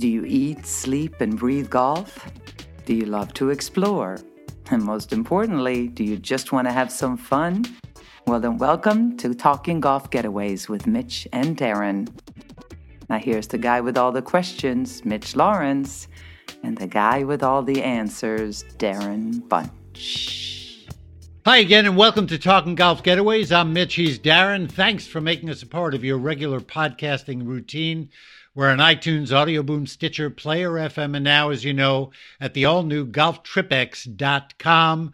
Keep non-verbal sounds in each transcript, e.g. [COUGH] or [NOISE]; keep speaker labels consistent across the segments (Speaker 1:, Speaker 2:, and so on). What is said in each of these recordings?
Speaker 1: Do you eat, sleep, and breathe golf? Do you love to explore? And most importantly, do you just want to have some fun? Well, then, welcome to Talking Golf Getaways with Mitch and Darren. Now, here's the guy with all the questions, Mitch Laurance, and the guy with all the answers, Darren Bunch.
Speaker 2: Hi again, and welcome to Talking Golf Getaways. I'm Mitch. He's Darren. Thanks for making us a part of your regular podcasting routine. We're on iTunes, Audio Boom, Stitcher, Player FM, and now, as you know, at the all new golftripx.com,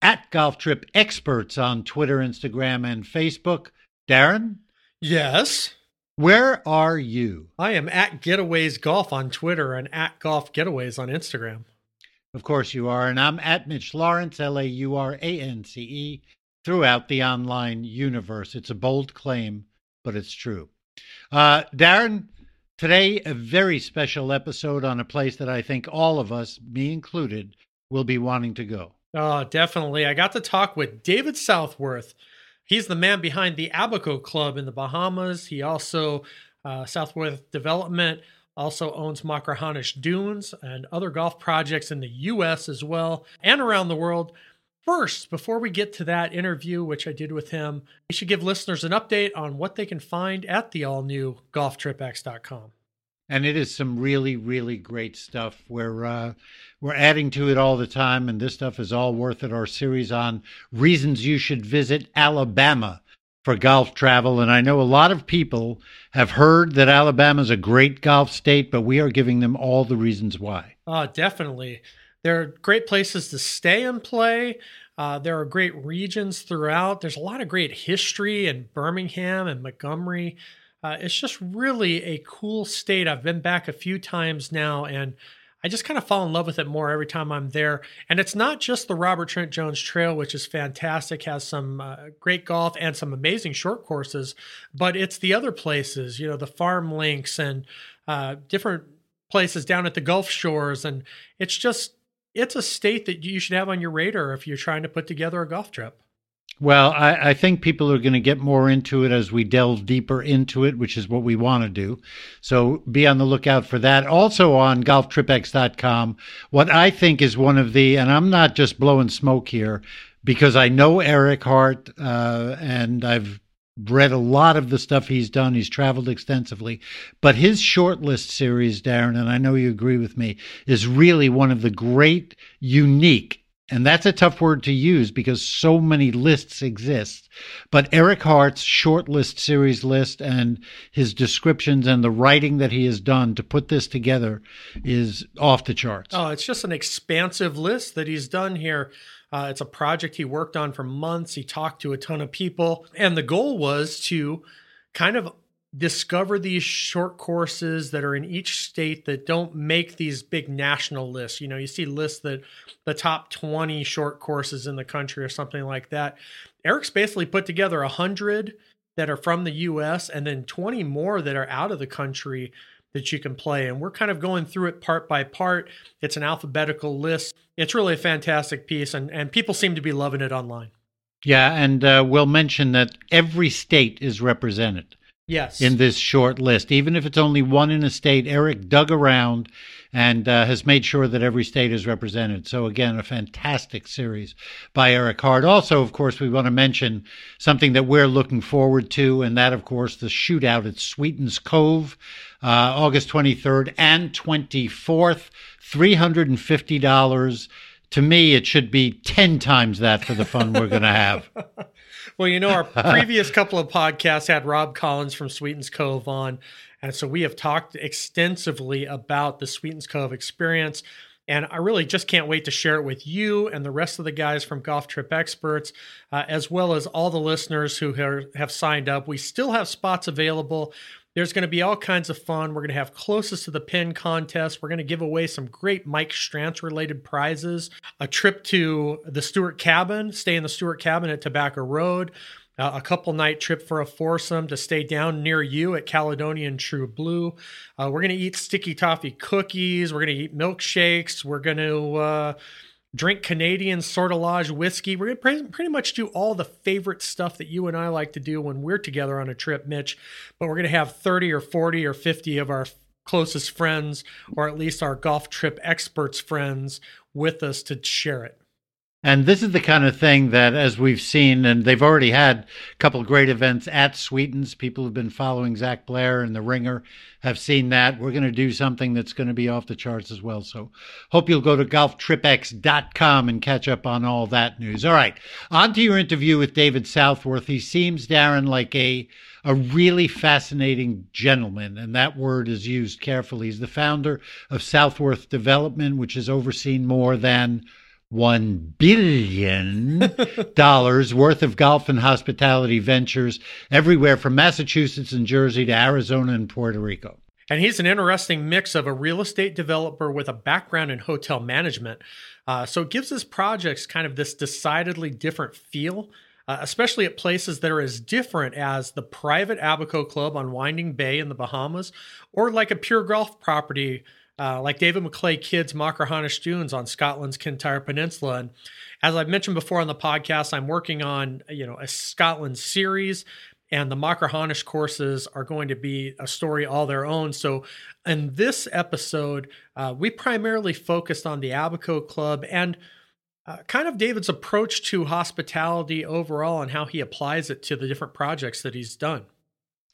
Speaker 2: at Golf Trip Experts on Twitter, Instagram, and Facebook. Darren?
Speaker 3: Yes.
Speaker 2: Where are you?
Speaker 3: I am at Getaways Golf on Twitter and at Golf Getaways on Instagram.
Speaker 2: Of course you are. And I'm at Mitch Laurance, L A U R A N C E, throughout the online universe. It's a bold claim, but it's true. Uh, Darren, Today, a very special episode on a place that I think all of us, me included, will be wanting to go.
Speaker 3: Oh, definitely. I got to talk with David Southworth. He's the man behind the Abaco Club in the Bahamas. He also, uh, Southworth Development, also owns Machrihanish Dunes and other golf projects in the U.S. as well and around the world. First, before we get to that interview, which I did with him, we should give listeners an update on what they can find at the all new golftripx.com.
Speaker 2: And it is some really, really great stuff. We're uh, we're adding to it all the time, and this stuff is all worth it. Our series on reasons you should visit Alabama for golf travel, and I know a lot of people have heard that Alabama is a great golf state, but we are giving them all the reasons why.
Speaker 3: Oh, definitely. There are great places to stay and play. Uh, there are great regions throughout. There's a lot of great history in Birmingham and Montgomery. Uh, it's just really a cool state. I've been back a few times now, and I just kind of fall in love with it more every time I'm there. And it's not just the Robert Trent Jones Trail, which is fantastic, has some uh, great golf and some amazing short courses, but it's the other places, you know, the farm links and uh, different places down at the Gulf shores. And it's just it's a state that you should have on your radar if you're trying to put together a golf trip.
Speaker 2: Well, I, I, think people are going to get more into it as we delve deeper into it, which is what we want to do. So be on the lookout for that. Also on golftripx.com, what I think is one of the, and I'm not just blowing smoke here, because I know Eric Hart uh, and I've read a lot of the stuff he's done. He's traveled extensively. But his shortlist series, Darren, and I know you agree with me, is really one of the great, unique, and that's a tough word to use because so many lists exist. But Eric Hart's short list series list and his descriptions and the writing that he has done to put this together is off the charts.
Speaker 3: Oh, it's just an expansive list that he's done here. Uh, it's a project he worked on for months. He talked to a ton of people. And the goal was to kind of discover these short courses that are in each state that don't make these big national lists. You know, you see lists that the top 20 short courses in the country or something like that. Eric's basically put together 100 that are from the US and then 20 more that are out of the country that you can play. And we're kind of going through it part by part. It's an alphabetical list. It's really a fantastic piece, and, and people seem to be loving it online.
Speaker 2: Yeah, and uh, we'll mention that every state is represented.
Speaker 3: Yes.
Speaker 2: In this short list, even if it's only one in a state, Eric dug around and uh, has made sure that every state is represented. So again, a fantastic series by Eric Hart. Also, of course, we want to mention something that we're looking forward to, and that, of course, the shootout at Sweetens Cove, uh, August 23rd and 24th, $350 to me, it should be 10 times that for the fun we're going to have. [LAUGHS]
Speaker 3: well, you know, our [LAUGHS] previous couple of podcasts had Rob Collins from Sweetens Cove on. And so we have talked extensively about the Sweetens Cove experience. And I really just can't wait to share it with you and the rest of the guys from Golf Trip Experts, uh, as well as all the listeners who have signed up. We still have spots available. There's going to be all kinds of fun. We're going to have closest to the pin contest. We're going to give away some great Mike Strantz related prizes, a trip to the Stewart Cabin, stay in the Stewart Cabin at Tobacco Road, uh, a couple night trip for a foursome to stay down near you at Caledonian True Blue. Uh, we're going to eat sticky toffee cookies. We're going to eat milkshakes. We're going to. Uh, drink Canadian Sortilège whiskey. We're going to pretty much do all the favorite stuff that you and I like to do when we're together on a trip, Mitch. But we're going to have 30 or 40 or 50 of our closest friends, or at least our golf trip experts friends, with us to share it.
Speaker 2: And this is the kind of thing that, as we've seen, and they've already had a couple great events at Sweetens. People who've been following Zach Blair and The Ringer have seen that. We're going to do something that's going to be off the charts as well. So hope you'll go to golftripx.com and catch up on all that news. All right. On to your interview with David Southworth. He seems, Darren, like a a really fascinating gentleman, and that word is used carefully. He's the founder of Southworth Development, which has overseen more than one billion dollars worth of golf and hospitality ventures everywhere from Massachusetts and Jersey to Arizona and Puerto Rico.
Speaker 3: And he's an interesting mix of a real estate developer with a background in hotel management. Uh, so it gives his projects kind of this decidedly different feel, uh, especially at places that are as different as the private Abaco Club on Winding Bay in the Bahamas, or like a pure golf property uh, like David McLay Kidd's Machrihanish Dunes on Scotland's Kintyre Peninsula. And as I've mentioned before on the podcast, I'm working on you know a Scotland series, and the Machrihanish courses are going to be a story all their own. So in this episode, uh, we primarily focused on the Abaco Club and. Uh, kind of David's approach to hospitality overall and how he applies it to the different projects that he's done.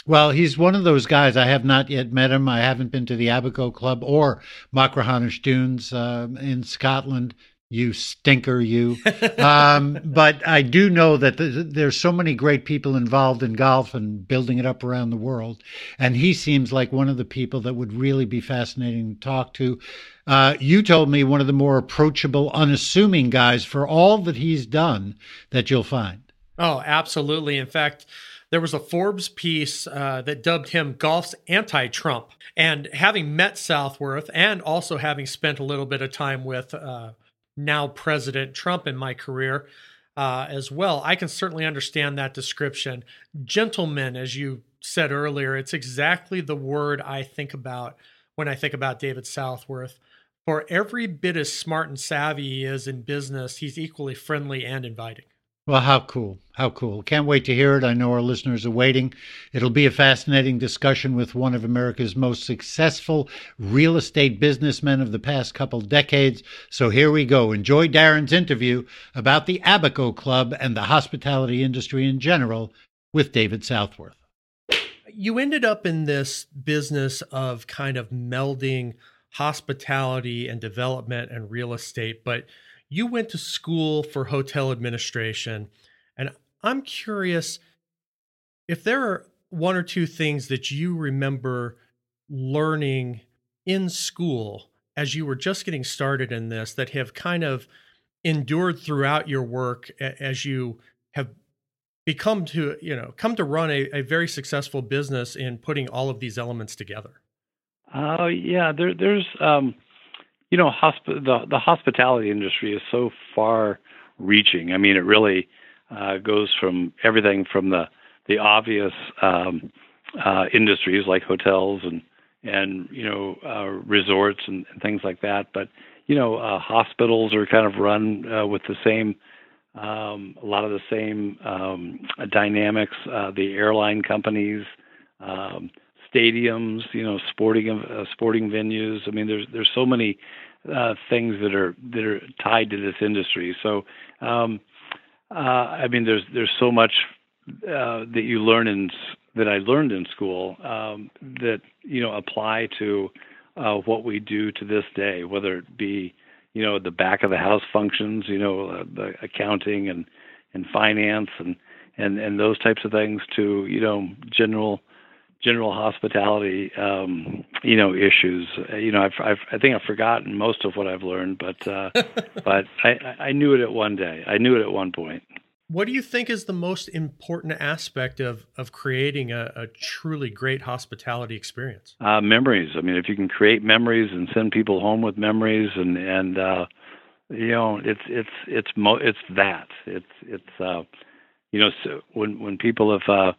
Speaker 2: Well, he's one of those guys. I have not yet met him. I haven't been to the Abaco Club or Machrihanish Dunes uh, in Scotland. You stinker, you. [LAUGHS] um, but I do know that there's so many great people involved in golf and building it up around the world. And he seems like one of the people that would really be fascinating to talk to. Uh, you told me one of the more approachable, unassuming guys for all that he's done that you'll find.
Speaker 3: Oh, absolutely. In fact, there was a Forbes piece uh, that dubbed him golf's anti Trump. And having met Southworth and also having spent a little bit of time with uh, now President Trump in my career uh, as well, I can certainly understand that description. Gentleman, as you said earlier, it's exactly the word I think about when I think about David Southworth. For every bit as smart and savvy he is in business, he's equally friendly and inviting.
Speaker 2: Well, how cool. How cool. Can't wait to hear it. I know our listeners are waiting. It'll be a fascinating discussion with one of America's most successful real estate businessmen of the past couple decades. So here we go. Enjoy Darren's interview about the Abaco Club and the hospitality industry in general with David Southworth.
Speaker 3: You ended up in this business of kind of melding hospitality and development and real estate, but you went to school for hotel administration. And I'm curious if there are one or two things that you remember learning in school as you were just getting started in this that have kind of endured throughout your work as you have become to you know come to run a, a very successful business in putting all of these elements together
Speaker 4: oh uh, yeah there, there's um, you know, hosp- the the hospitality industry is so far reaching. I mean, it really uh, goes from everything from the the obvious um, uh, industries like hotels and and you know uh, resorts and, and things like that. But you know, uh, hospitals are kind of run uh, with the same um, a lot of the same um, dynamics. Uh, the airline companies, um, stadiums, you know, sporting sporting venues. I mean, there's there's so many uh, things that are that are tied to this industry. So, um, uh, I mean, there's there's so much uh, that you learn in that I learned in school um, that you know apply to uh, what we do to this day, whether it be you know the back of the house functions, you know, uh, the accounting and and finance and and and those types of things, to you know general general hospitality, um, you know, issues. Uh, you know, I've, I've, i think I've forgotten most of what I've learned, but uh, [LAUGHS] but I, I knew it at one day. I knew it at one point.
Speaker 3: What do you think is the most important aspect of of creating a, a truly great hospitality experience?
Speaker 4: Uh, memories. I mean, if you can create memories and send people home with memories, and and uh, you know, it's it's it's mo- it's that. It's it's uh, you know, so when when people have uh,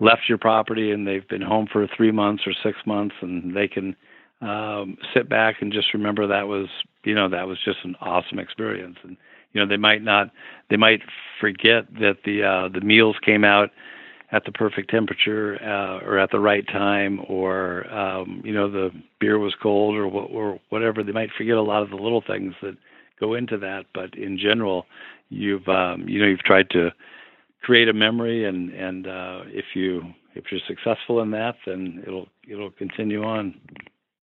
Speaker 4: left your property and they've been home for three months or six months and they can um, sit back and just remember that was you know that was just an awesome experience and you know they might not they might forget that the uh, the meals came out at the perfect temperature uh, or at the right time, or um, you know the beer was cold or or whatever. They might forget a lot of the little things that go into that, but in general, you've um, you know you've tried to create a memory, and and uh, if you if you're successful in that, then it'll it'll continue on.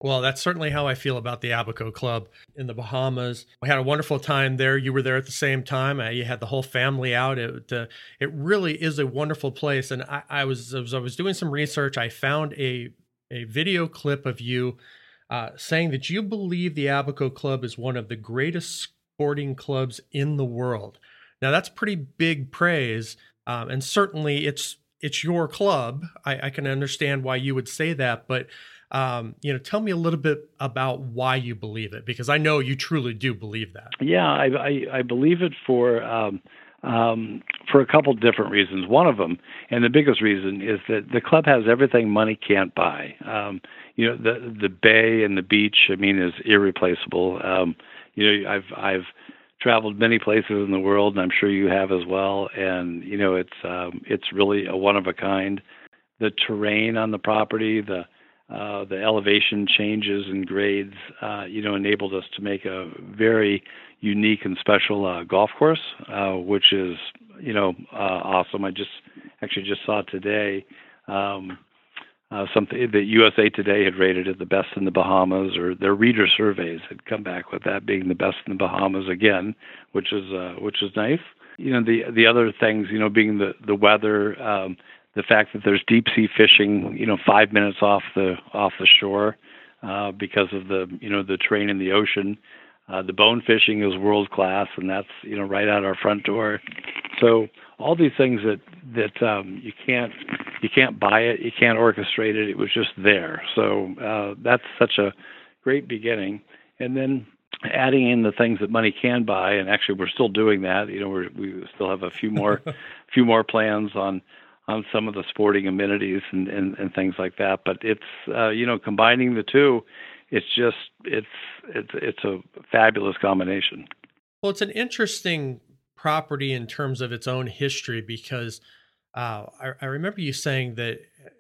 Speaker 3: Well, that's certainly how I feel about the Abaco Club in the Bahamas. We had a wonderful time there. You were there at the same time. Uh, you had the whole family out. It uh, it really is a wonderful place. And I, I was as I was doing some research, I found a a video clip of you uh, saying that you believe the Abaco Club is one of the greatest sporting clubs in the world. Now that's pretty big praise, um, and certainly it's it's your club. I, I can understand why you would say that, but um, you know, tell me a little bit about why you believe it, because I know you truly do believe that.
Speaker 4: Yeah, I, I, I believe it for um, um, for a couple different reasons. One of them, and the biggest reason, is that the club has everything money can't buy. Um, you know, the the bay and the beach, I mean, is irreplaceable. Um, you know, I've I've traveled many places in the world, and I'm sure you have as well. And you know, it's um, it's really a one of a kind. The terrain on the property, the uh, the elevation changes and grades, uh, you know, enabled us to make a very unique and special uh, golf course, uh, which is, you know, uh, awesome. I just actually just saw today um, uh, something that USA Today had rated it the best in the Bahamas, or their reader surveys had come back with that being the best in the Bahamas again, which is which is nice. You know, the the other things, you know, being the the weather. Um, the fact that there's deep sea fishing, you know, five minutes off the off the shore uh, because of the you know the terrain in the ocean. Uh, the bone fishing is world class, and that's you know right out our front door. So all these things that that um, you can't you can't buy it, you can't orchestrate it. It was just there. So uh, that's such a great beginning. And then adding in the things that money can buy, and actually we're still doing that. You know, we we still have a few more [LAUGHS] few more plans on on some of the sporting amenities and, and, and things like that. But it's uh, you know combining the two, it's just it's it's it's a fabulous combination.
Speaker 3: Well, it's an interesting property in terms of its own history because uh, I, I remember you saying that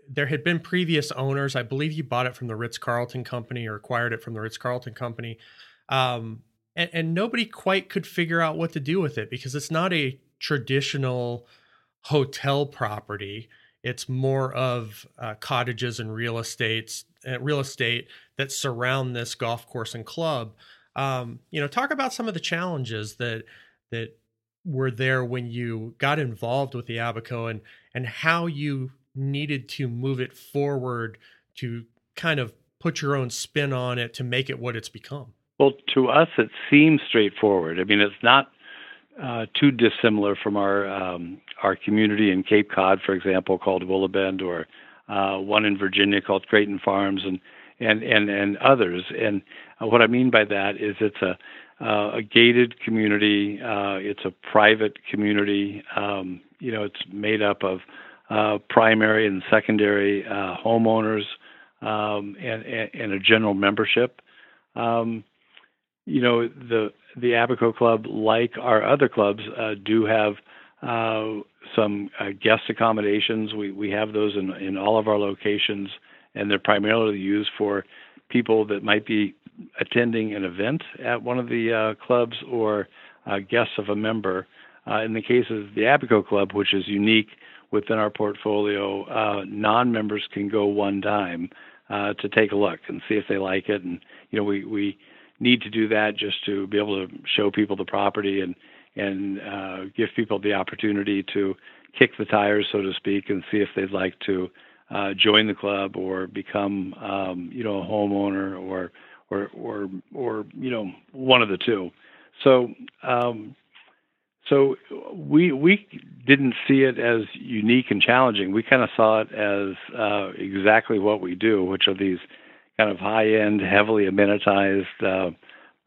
Speaker 3: there had been previous owners. I believe you bought it from the Ritz Carlton Company or acquired it from the Ritz Carlton Company. Um, and, and, nobody quite could figure out what to do with it because it's not a traditional hotel property. It's more of uh, cottages and real estates, uh, real estate that surround this golf course and club. Um, you know, talk about some of the challenges that that were there when you got involved with the Abaco and and how you needed to move it forward to kind of put your own spin on it to make it what it's become.
Speaker 4: Well, to us, it seems straightforward. I mean, it's not uh, too dissimilar from our um, our community in Cape Cod, for example, called Willowbend, or uh, one in Virginia called Creighton Farms, and and and and others. And uh, what I mean by that is it's a uh, a gated community. Uh, it's a private community. Um, you know, it's made up of uh, primary and secondary uh, homeowners um, and, and, a general membership. Um, you know, the the Abaco Club, like our other clubs, uh, do have uh, some guest accommodations. We we have those in in all of our locations, and they're primarily used for people that might be attending an event at one of the uh, clubs or uh, guests of a member. Uh, in the case of the Abaco Club, which is unique within our portfolio, non-members can go one time to take a look and see if they like it. And you know, we we need to do that just to be able to show people the property and and uh, give people the opportunity to kick the tires, so to speak, and see if they'd like to uh, join the club or become, um, you know, a homeowner or or or or you know one of the two. So um, so we we didn't see it as unique and challenging. We kind of saw it as uh, exactly what we do, which are these kind of high end, heavily amenitized, uh,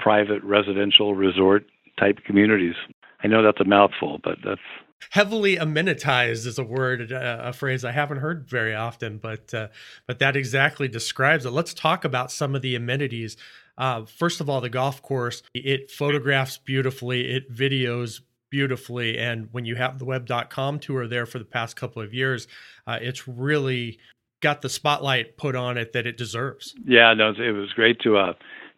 Speaker 4: private residential resort type communities. I know that's a mouthful, but that's
Speaker 3: heavily amenitized is a word, uh, a phrase I haven't heard very often, but uh, but that exactly describes it. Let's talk about some of the amenities. Uh, first of all, the golf course it photographs beautifully, it videos beautifully. And when you have the web.com tour there for the past couple of years, uh, it's really got the spotlight put on it that it deserves.
Speaker 4: Yeah, no, it was great to uh,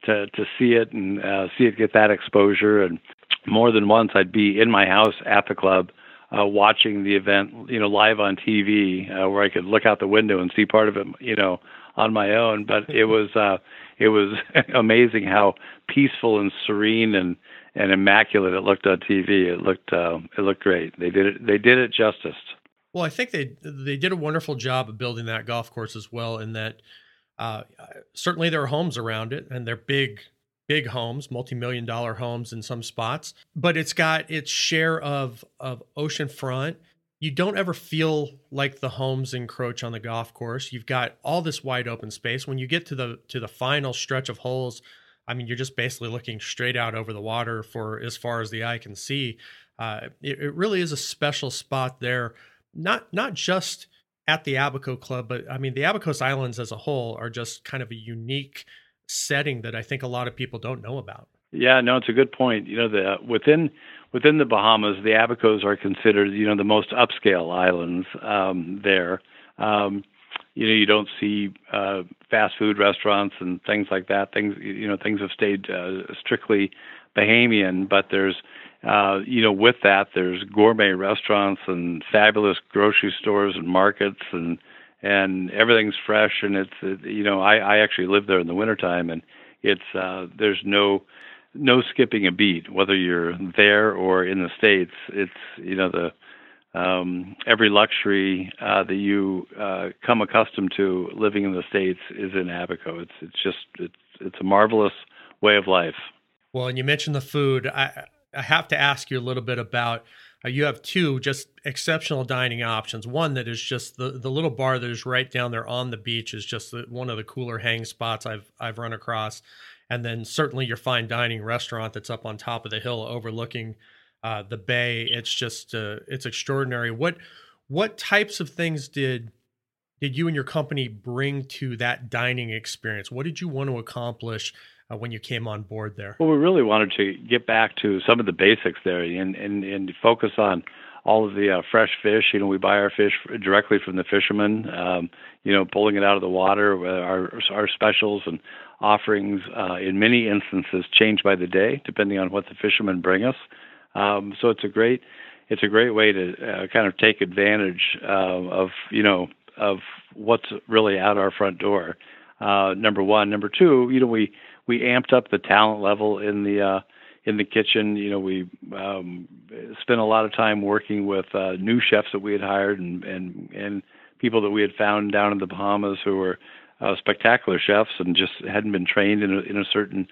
Speaker 4: to to see it and uh, see it get that exposure. And more than once, I'd be in my house at the club. Uh, watching the event, you know, live on TV, uh, where I could look out the window and see part of it, you know, on my own. But it [LAUGHS] was uh, it was [LAUGHS] amazing how peaceful and serene and and immaculate it looked on TV. It looked uh, it looked great. They did it. They did it justice.
Speaker 3: Well, I think they they did a wonderful job of building that golf course as well. In that, uh, certainly there are homes around it, and they're big, big homes, multi million dollar homes in some spots. But it's got its share of of oceanfront. You don't ever feel like the homes encroach on the golf course. You've got all this wide open space. When you get to the to the final stretch of holes, I mean, you're just basically looking straight out over the water for as far as the eye can see. Uh, it, it, really is a special spot there, not not just at the Abaco Club, but I mean, the Abacos Islands as a whole are just kind of a unique setting that I think a lot of people don't know about.
Speaker 4: Yeah, no, it's a good point. You know, the within within the Bahamas, the Abacos are considered, you know, the most upscale islands um, there. Um, you know you don't see uh, fast food restaurants and things like that. Things you know things have stayed uh, strictly Bahamian, but there's uh, you know with that there's gourmet restaurants and fabulous grocery stores and markets and and everything's fresh and it's you know I, I actually live there in the wintertime and it's uh, there's no no skipping a beat whether you're there or in the states. It's you know the um, every luxury uh, that you uh, come accustomed to living in the states is in Abaco. It's it's just it's it's a marvelous way of life.
Speaker 3: Well, and you mentioned the food. I I have to ask you a little bit about. Uh, you have two just exceptional dining options. One that is just the the little bar that is right down there on the beach is just the, one of the cooler hang spots I've I've run across, and then certainly your fine dining restaurant that's up on top of the hill overlooking uh, the bay. It's just uh, it's extraordinary. What what types of things did did you and your company bring to that dining experience? What did you want to accomplish uh, when you came on board there?
Speaker 4: Well, we really wanted to get back to some of the basics there and and, and focus on all of the uh, fresh fish. You know, we buy our fish directly from the fishermen. Um, you know, pulling it out of the water. Our our specials and offerings, uh, in many instances, change by the day depending on what the fishermen bring us. Um, so it's a great it's a great way to uh, kind of take advantage uh, of you know of what's really at our front door. Uh, number one, number two, you know we we amped up the talent level in the uh, in the kitchen. You know we um, spent a lot of time working with uh, new chefs that we had hired and and and people that we had found down in the Bahamas who were uh, spectacular chefs and just hadn't been trained in a, in a certain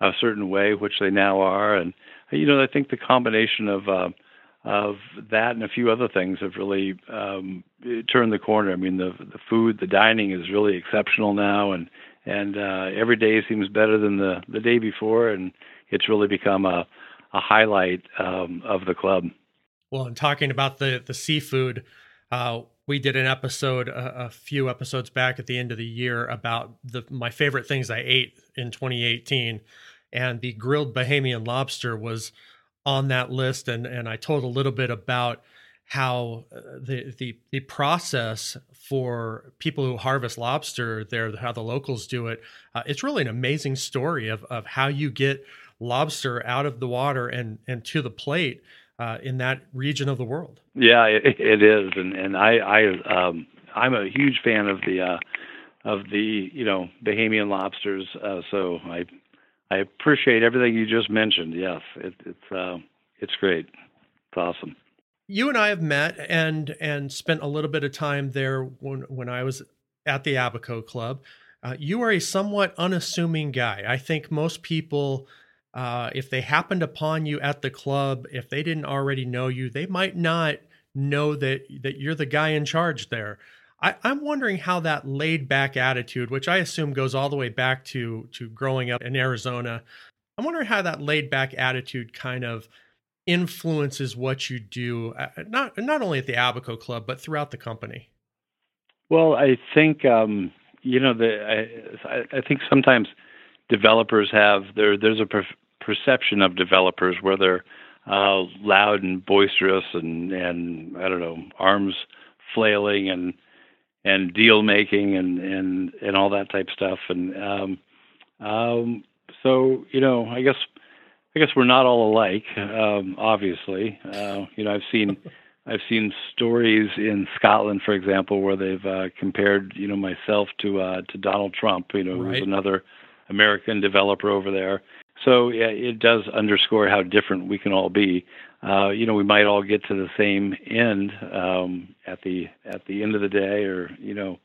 Speaker 4: a certain way, which they now are, and you know, I think the combination of uh, of that and a few other things have really um, turned the corner. I mean, the the food, the dining is really exceptional now, and and uh, every day seems better than the the day before, and it's really become a a highlight um, of the club.
Speaker 3: Well, and talking about the the seafood, uh, we did an episode a, a, few episodes back at the end of the year about the my favorite things I ate in 2018 and the grilled Bahamian lobster was on that list. And and I told a little bit about how uh, the the the process for people who harvest lobster there, how the locals do it. Uh, it's really an amazing story of of how you get lobster out of the water and and to the plate. Uh, in that region of the world.
Speaker 4: Yeah, it, it is, and and I I um, I'm a huge fan of the uh, of the you know Bahamian lobsters. Uh, so I I appreciate everything you just mentioned. Yes, it, it's uh, it's great. It's awesome.
Speaker 3: You and I have met and and spent a little bit of time there when when I was at the Abaco Club. Uh, you are a somewhat unassuming guy. I think most people, uh, if they happened upon you at the club, if they didn't already know you, they might not know that that you're the guy in charge there. I, am wondering how that laid back attitude, which I assume goes all the way back to to growing up in Arizona. I'm wondering how that laid back attitude kind of influences what you do, uh, not not only at the Abaco Club but throughout the company.
Speaker 4: Well, I think um, you know the I, I think sometimes developers have there there's a per- perception of developers where they're uh, loud and boisterous and and I don't know arms flailing and and deal making and and and all that type stuff and um, um, so you know I guess I guess we're not all alike um, obviously uh, you know I've seen [LAUGHS] I've seen stories in Scotland for example where they've uh, compared you know myself to uh, to Donald Trump you know
Speaker 3: right.
Speaker 4: who's another American developer over there so yeah, it does underscore how different we can all be. Uh, you know, we might all get to the same end um, at the at the end of the day, or you know,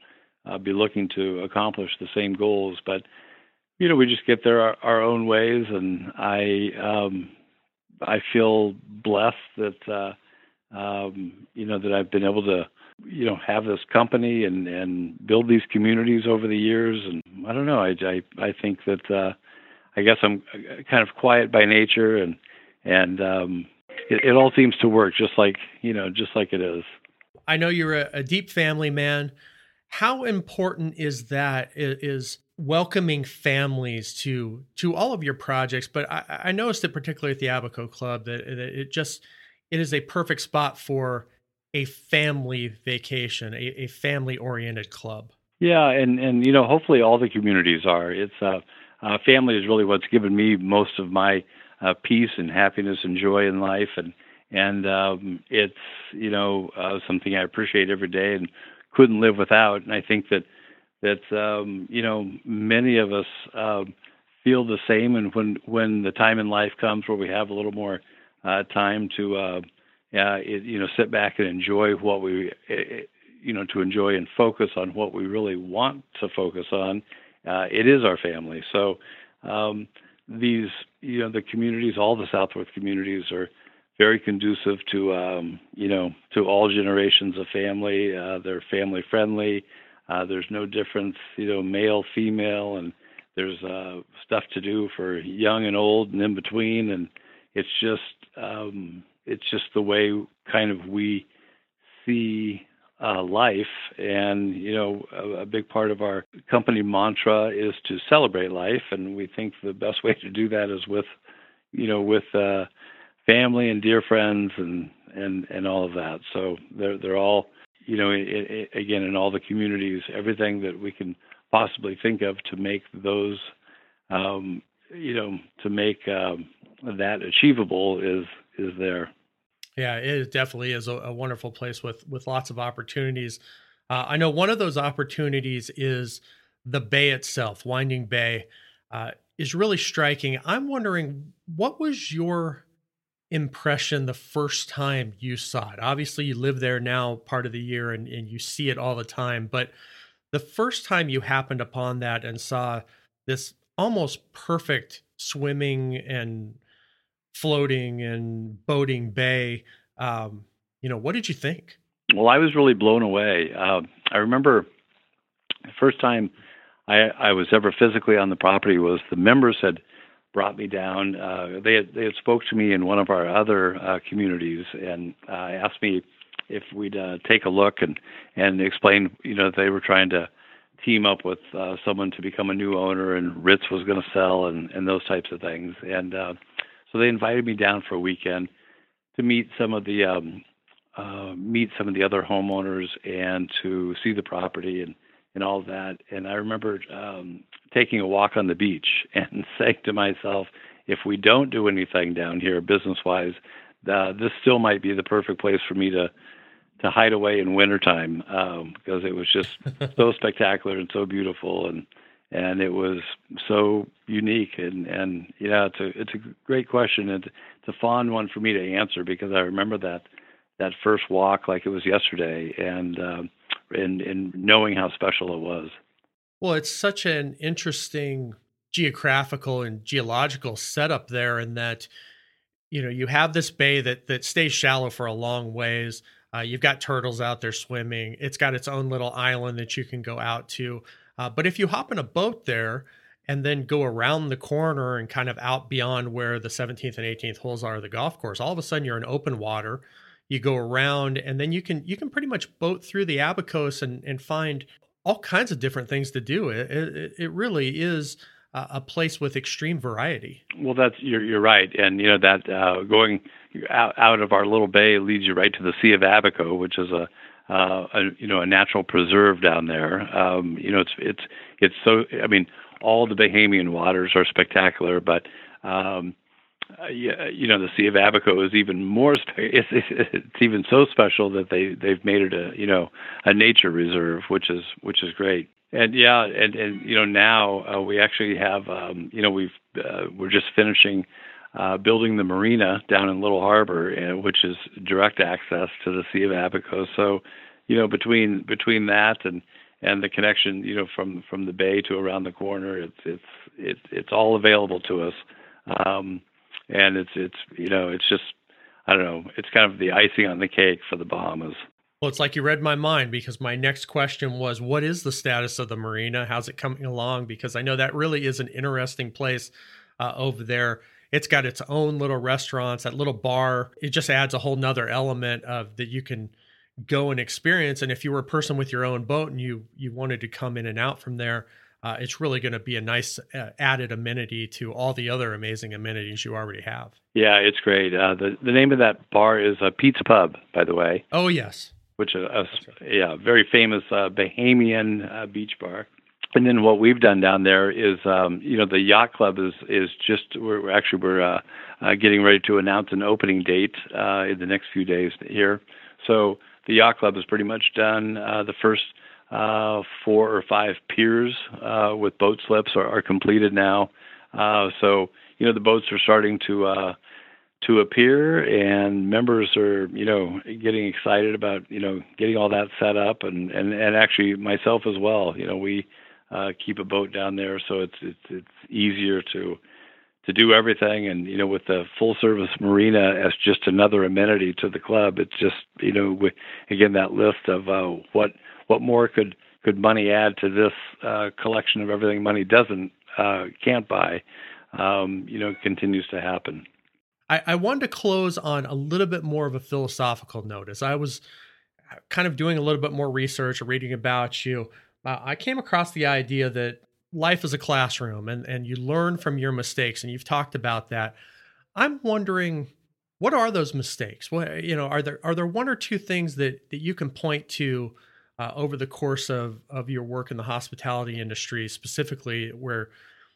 Speaker 4: uh, be looking to accomplish the same goals. But you know, we just get there our, our own ways, and I um, I feel blessed that uh, um, you know that I've been able to you know have this company and and build these communities over the years. And I don't know, I I, I think that. Uh, I guess I'm uh, kind of quiet by nature, and and um, it, it all seems to work just like you know, just like it is.
Speaker 3: I know you're a, a deep family man. How important is that? Is welcoming families to to all of your projects? But I, I noticed it particularly at the Abaco Club that, that it just it is a perfect spot for a family vacation, a, a family oriented club.
Speaker 4: Yeah, and and you know, hopefully all the communities are. It's uh uh, family is really what's given me most of my uh, peace and happiness and joy in life, and and um, it's you know uh, something I appreciate every day and couldn't live without. And I think that that um, you know many of us um, feel the same. And when when the time in life comes where we have a little more uh, time to uh, it, you know sit back and enjoy what we it, eh, eh, you know to enjoy and focus on what we really want to focus on uh, it is our family. So um, these, you know, the communities, all the Southworth communities are very conducive to, um, you know, to all generations of family. Uh, they're family friendly. Uh, there's no difference, you know, male, female, and there's uh, stuff to do for young and old and in between. And it's just, um, it's just the way kind of we see uh, life. And, you know, a, a, big part of our company mantra is to celebrate life. And we think the best way to do that is with, you know, with uh, family and dear friends and, and, and all of that. So they're, they're all, you know, it, it, again, in all the communities, everything that we can possibly think of to make those, um, you know, to make um, that achievable is, is there.
Speaker 3: Yeah, it definitely is a, a wonderful place with with lots of opportunities. Uh, I know one of those opportunities is the bay itself, Winding Bay, uh, is really striking. I'm wondering what was your impression the first time you saw it? Obviously, you live there now part of the year and, and you see it all the time, but the first time you happened upon that and saw this almost perfect swimming and floating and boating bay. Um, you know, what did you think?
Speaker 4: Well, I was really blown away. Uh, I remember the first time I, I was ever physically on the property was the members had brought me down. Uh, they had they had spoke to me in one of our other uh, communities and uh, asked me if we'd uh, take a look and and explain. You know, they were trying to team up with uh, someone to become a new owner, and Ritz was going to sell, and and those types of things. And uh, so they invited me down for a weekend to meet some of the um, uh, meet some of the other homeowners and to see the property and and all that. And I remember um, taking a walk on the beach [LAUGHS] and saying to myself, if we don't do anything down here business wise, uh, this still might be the perfect place for me to to hide away in wintertime um, because it was just [LAUGHS] so spectacular and so beautiful and and it was so unique. And and yeah it's a it's a great question. And it's a fond one for me to answer because I remember that that first walk like it was yesterday. And uh, and and knowing how special it was.
Speaker 3: Well, it's such an interesting geographical and geological setup there in that you know you have this bay that that stays shallow for a long ways. Uh, you've got turtles out there swimming. It's got its own little island that you can go out to. Uh, but if you hop in a boat there and then go around the corner and kind of out beyond where the 17th and 18th holes are of the golf course, all of a sudden you're in open water. You go around and then you can you can pretty much boat through the Abacos and, and find all kinds of different things to do. It, it, it really is a place with extreme variety.
Speaker 4: Well, that's you're you're right, and you know that uh, going out, out of our little bay leads you right to the Sea of Abaco, which is a uh, a, you know, a natural preserve down there. Um, you know, it's it's it's so. I mean, all the Bahamian waters are spectacular, but um, uh, you know, the Sea of Abaco is even more. Spe- [LAUGHS] it's, it's even so special that they they've made it a you know a nature reserve, which is which is great. And yeah, and and you know now uh, we actually have um, you know we've uh, we're just finishing uh, building the marina down in Little Harbor, uh, which is direct access to the Sea of Abaco. So, you know, between between that and and the connection, you know, from from the bay to around the corner, it's it's it's it's all available to us, um, and it's it's you know it's just I don't know, it's kind of the icing on the cake for the Bahamas.
Speaker 3: Well, it's like you read my mind because my next question was, what is the status of the marina? How's it coming along? Because I know that really is an interesting place uh, over there it's got its own little restaurants, that little bar. It just adds a whole nother element of that you can go and experience. And if you were a person with your own boat and you you wanted to come in and out from there, uh, it's really going to be a nice uh, added amenity to all the other amazing amenities you already have.
Speaker 4: Yeah, it's great. Uh, the the name of that bar is a Pete's Pub, by the way.
Speaker 3: Oh yes,
Speaker 4: which is a, right. yeah very famous uh, Bahamian uh, beach bar and then what we've done down there is, um, you know, the yacht club is is just we're, we're actually we're uh, uh, getting ready to announce an opening date uh, in the next few days here. So the yacht club is pretty much done. Uh, the first uh, four or five piers uh, with boat slips are, are completed now. Uh, so you know the boats are starting to uh, to appear, and members are you know getting excited about you know getting all that set up, and and and actually myself as well. You know we uh, keep a boat down there, so it's it's it's easier to to do everything. And you know, with the full service marina as just another amenity to the club, it's just you know, with, again that list of uh, what what more could could money add to this uh, collection of everything money doesn't uh, can't buy, um, you know, continues to happen.
Speaker 3: I, I wanted to close on a little bit more of a philosophical note as I was kind of doing a little bit more research reading about you uh, I came across the idea that life is a classroom and, and you learn from your mistakes, and you've talked about that. I'm wondering what are those mistakes? What you know, are there are there one or two things that that you can point to uh, over the course of of your work in the hospitality industry, specifically where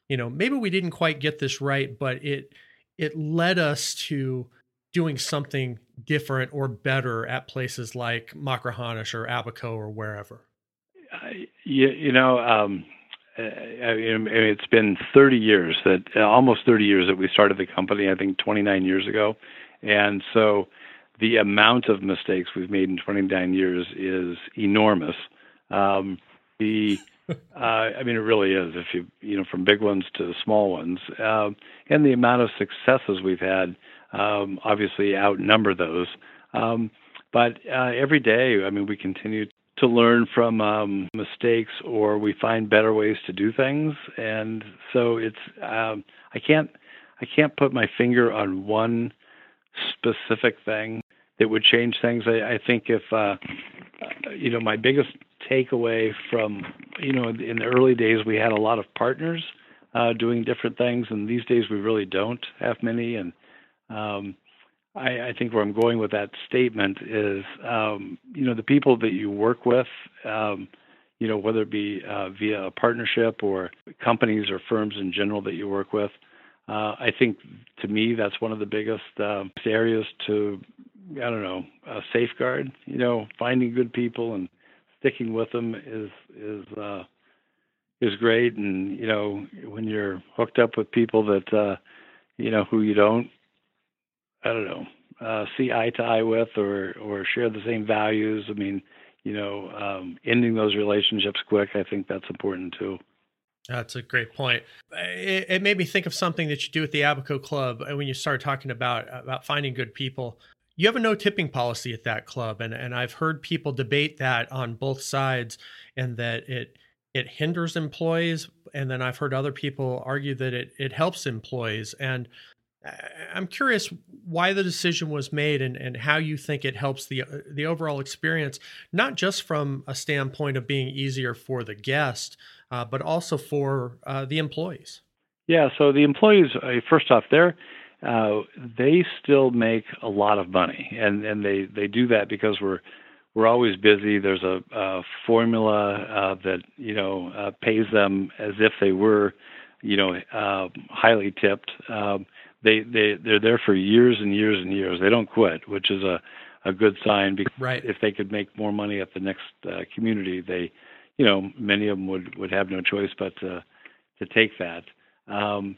Speaker 3: you know maybe we didn't quite get this right, but it it led us to doing something different or better at places like Machrihanish or Abaco or wherever
Speaker 4: you, you know, um, it's been 30 years that almost 30 years that we started the company. I think 29 years ago, and so the amount of mistakes we've made in 29 years is enormous. Um, the [LAUGHS] uh, I mean, it really is. If you you know, from big ones to small ones, um, and the amount of successes we've had, um, obviously outnumber those. Um, but uh, every day, I mean, we continue to learn from um, mistakes or we find better ways to do things and so it's um, i can't i can't put my finger on one specific thing that would change things. I, I think if uh, you know my biggest takeaway from you know in the early days we had a lot of partners uh, doing different things and these days we really don't have many. And um, I, I think where I'm going with that statement is, um, you know, the people that you work with, um, you know, whether it be uh, via a partnership or companies or firms in general that you work with, uh, I think to me that's one of the biggest uh, areas to, I don't know, uh, safeguard. You know, finding good people and sticking with them is is uh, is great. And you know, when you're hooked up with people that uh, you know who you don't I don't know, uh, see eye to eye with or or share the same values. I mean, you know, um, ending those relationships quick. I think that's important too.
Speaker 3: That's a great point. Uh, it, it, made me think of something that you do at the Abaco Club uh, when you started talking about about finding good people. You have a no tipping policy at that club, and and I've heard people debate that on both sides, and that it it hinders employees, and then I've heard other people argue that it it helps employees. And uh, I'm curious why the decision was made and, and how you think it helps the uh, the overall experience, not just from a standpoint of being easier for the guest, uh, but also for uh, the employees.
Speaker 4: Yeah, so the employees, uh, first off, they're uh, they still make a lot of money, and and they they do that because we're we're always busy. There's a, a formula uh, that you know uh, pays them as if they were, you know, uh, highly tipped. Um, they they they're there for years and years and years. They don't quit, which is a a good sign. Because
Speaker 3: right.
Speaker 4: if they could make more money at the next uh, community, they, you know, many of them would would have no choice but to to take that. Um,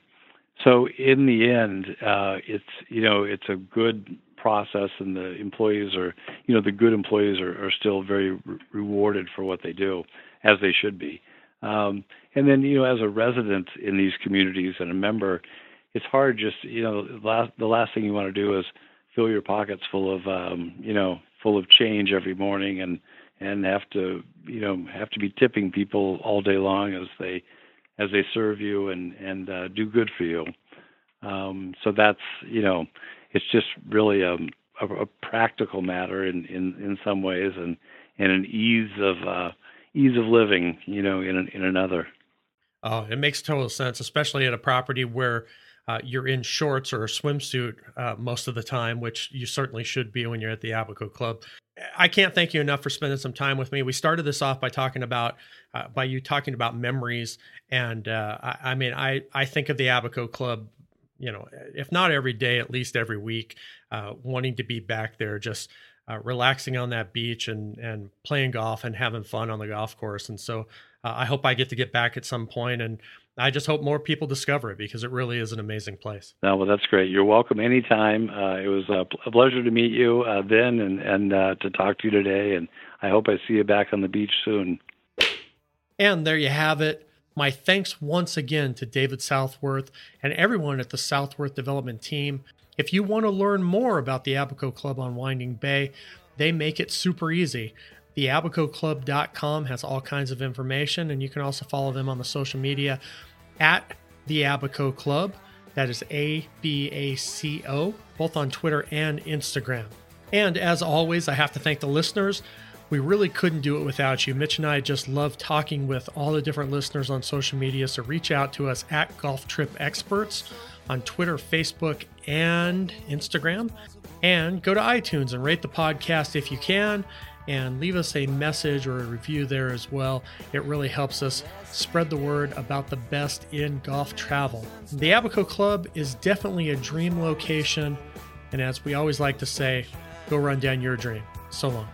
Speaker 4: so in the end, uh, it's you know it's a good process, and the employees are you know the good employees are, are still very re- rewarded for what they do, as they should be. Um, and then you know as a resident in these communities and a member, it's hard just you know the last the last thing you want to do is fill your pockets full of um, you know full of change every morning and and have to you know have to be tipping people all day long as they as they serve you and and uh, do good for you. Um, so that's you know, it's just really a, a, a practical matter in, in in some ways, and and an ease of uh, ease of living, you know, in in another.
Speaker 3: Oh, it makes total sense, especially at a property where uh, you're in shorts or a swimsuit uh, most of the time, which you certainly should be when you're at the Abaco Club. I can't thank you enough for spending some time with me. We started this off by talking about, uh, by you talking about memories, and uh, I, I, mean, I I think of the Abaco Club, you know, if not every day, at least every week, uh, wanting to be back there, just uh, relaxing on that beach and and playing golf and having fun on the golf course. And so, I hope I get to get back at some point and I just hope more people discover it because it really is an amazing place.
Speaker 4: No, well, that's great. You're welcome anytime. Uh, it was a, a, pleasure to meet you uh, then and, and uh, to talk to you today. And I hope I see you back on the beach soon.
Speaker 3: And there you have it. My thanks once again to David Southworth and everyone at the Southworth Development Team. If you want to learn more about the Abaco Club on Winding Bay, they make it super easy. TheAbacoClub.com has all kinds of information, and you can also follow them on the social media at the Abaco Club. That is A B A C O, both on Twitter and Instagram. And as always, I have to thank the listeners. We really couldn't do it without you. Mitch and I just love talking with all the different listeners on social media. So reach out to us at Golf Trip Experts on Twitter, Facebook, and Instagram. And go to iTunes and rate the podcast if you can and leave us a message or a review there as well. It really helps us spread the word about the best in golf travel. The Abaco Club is definitely a dream location, and as we always like to say, go run down your dream. So long.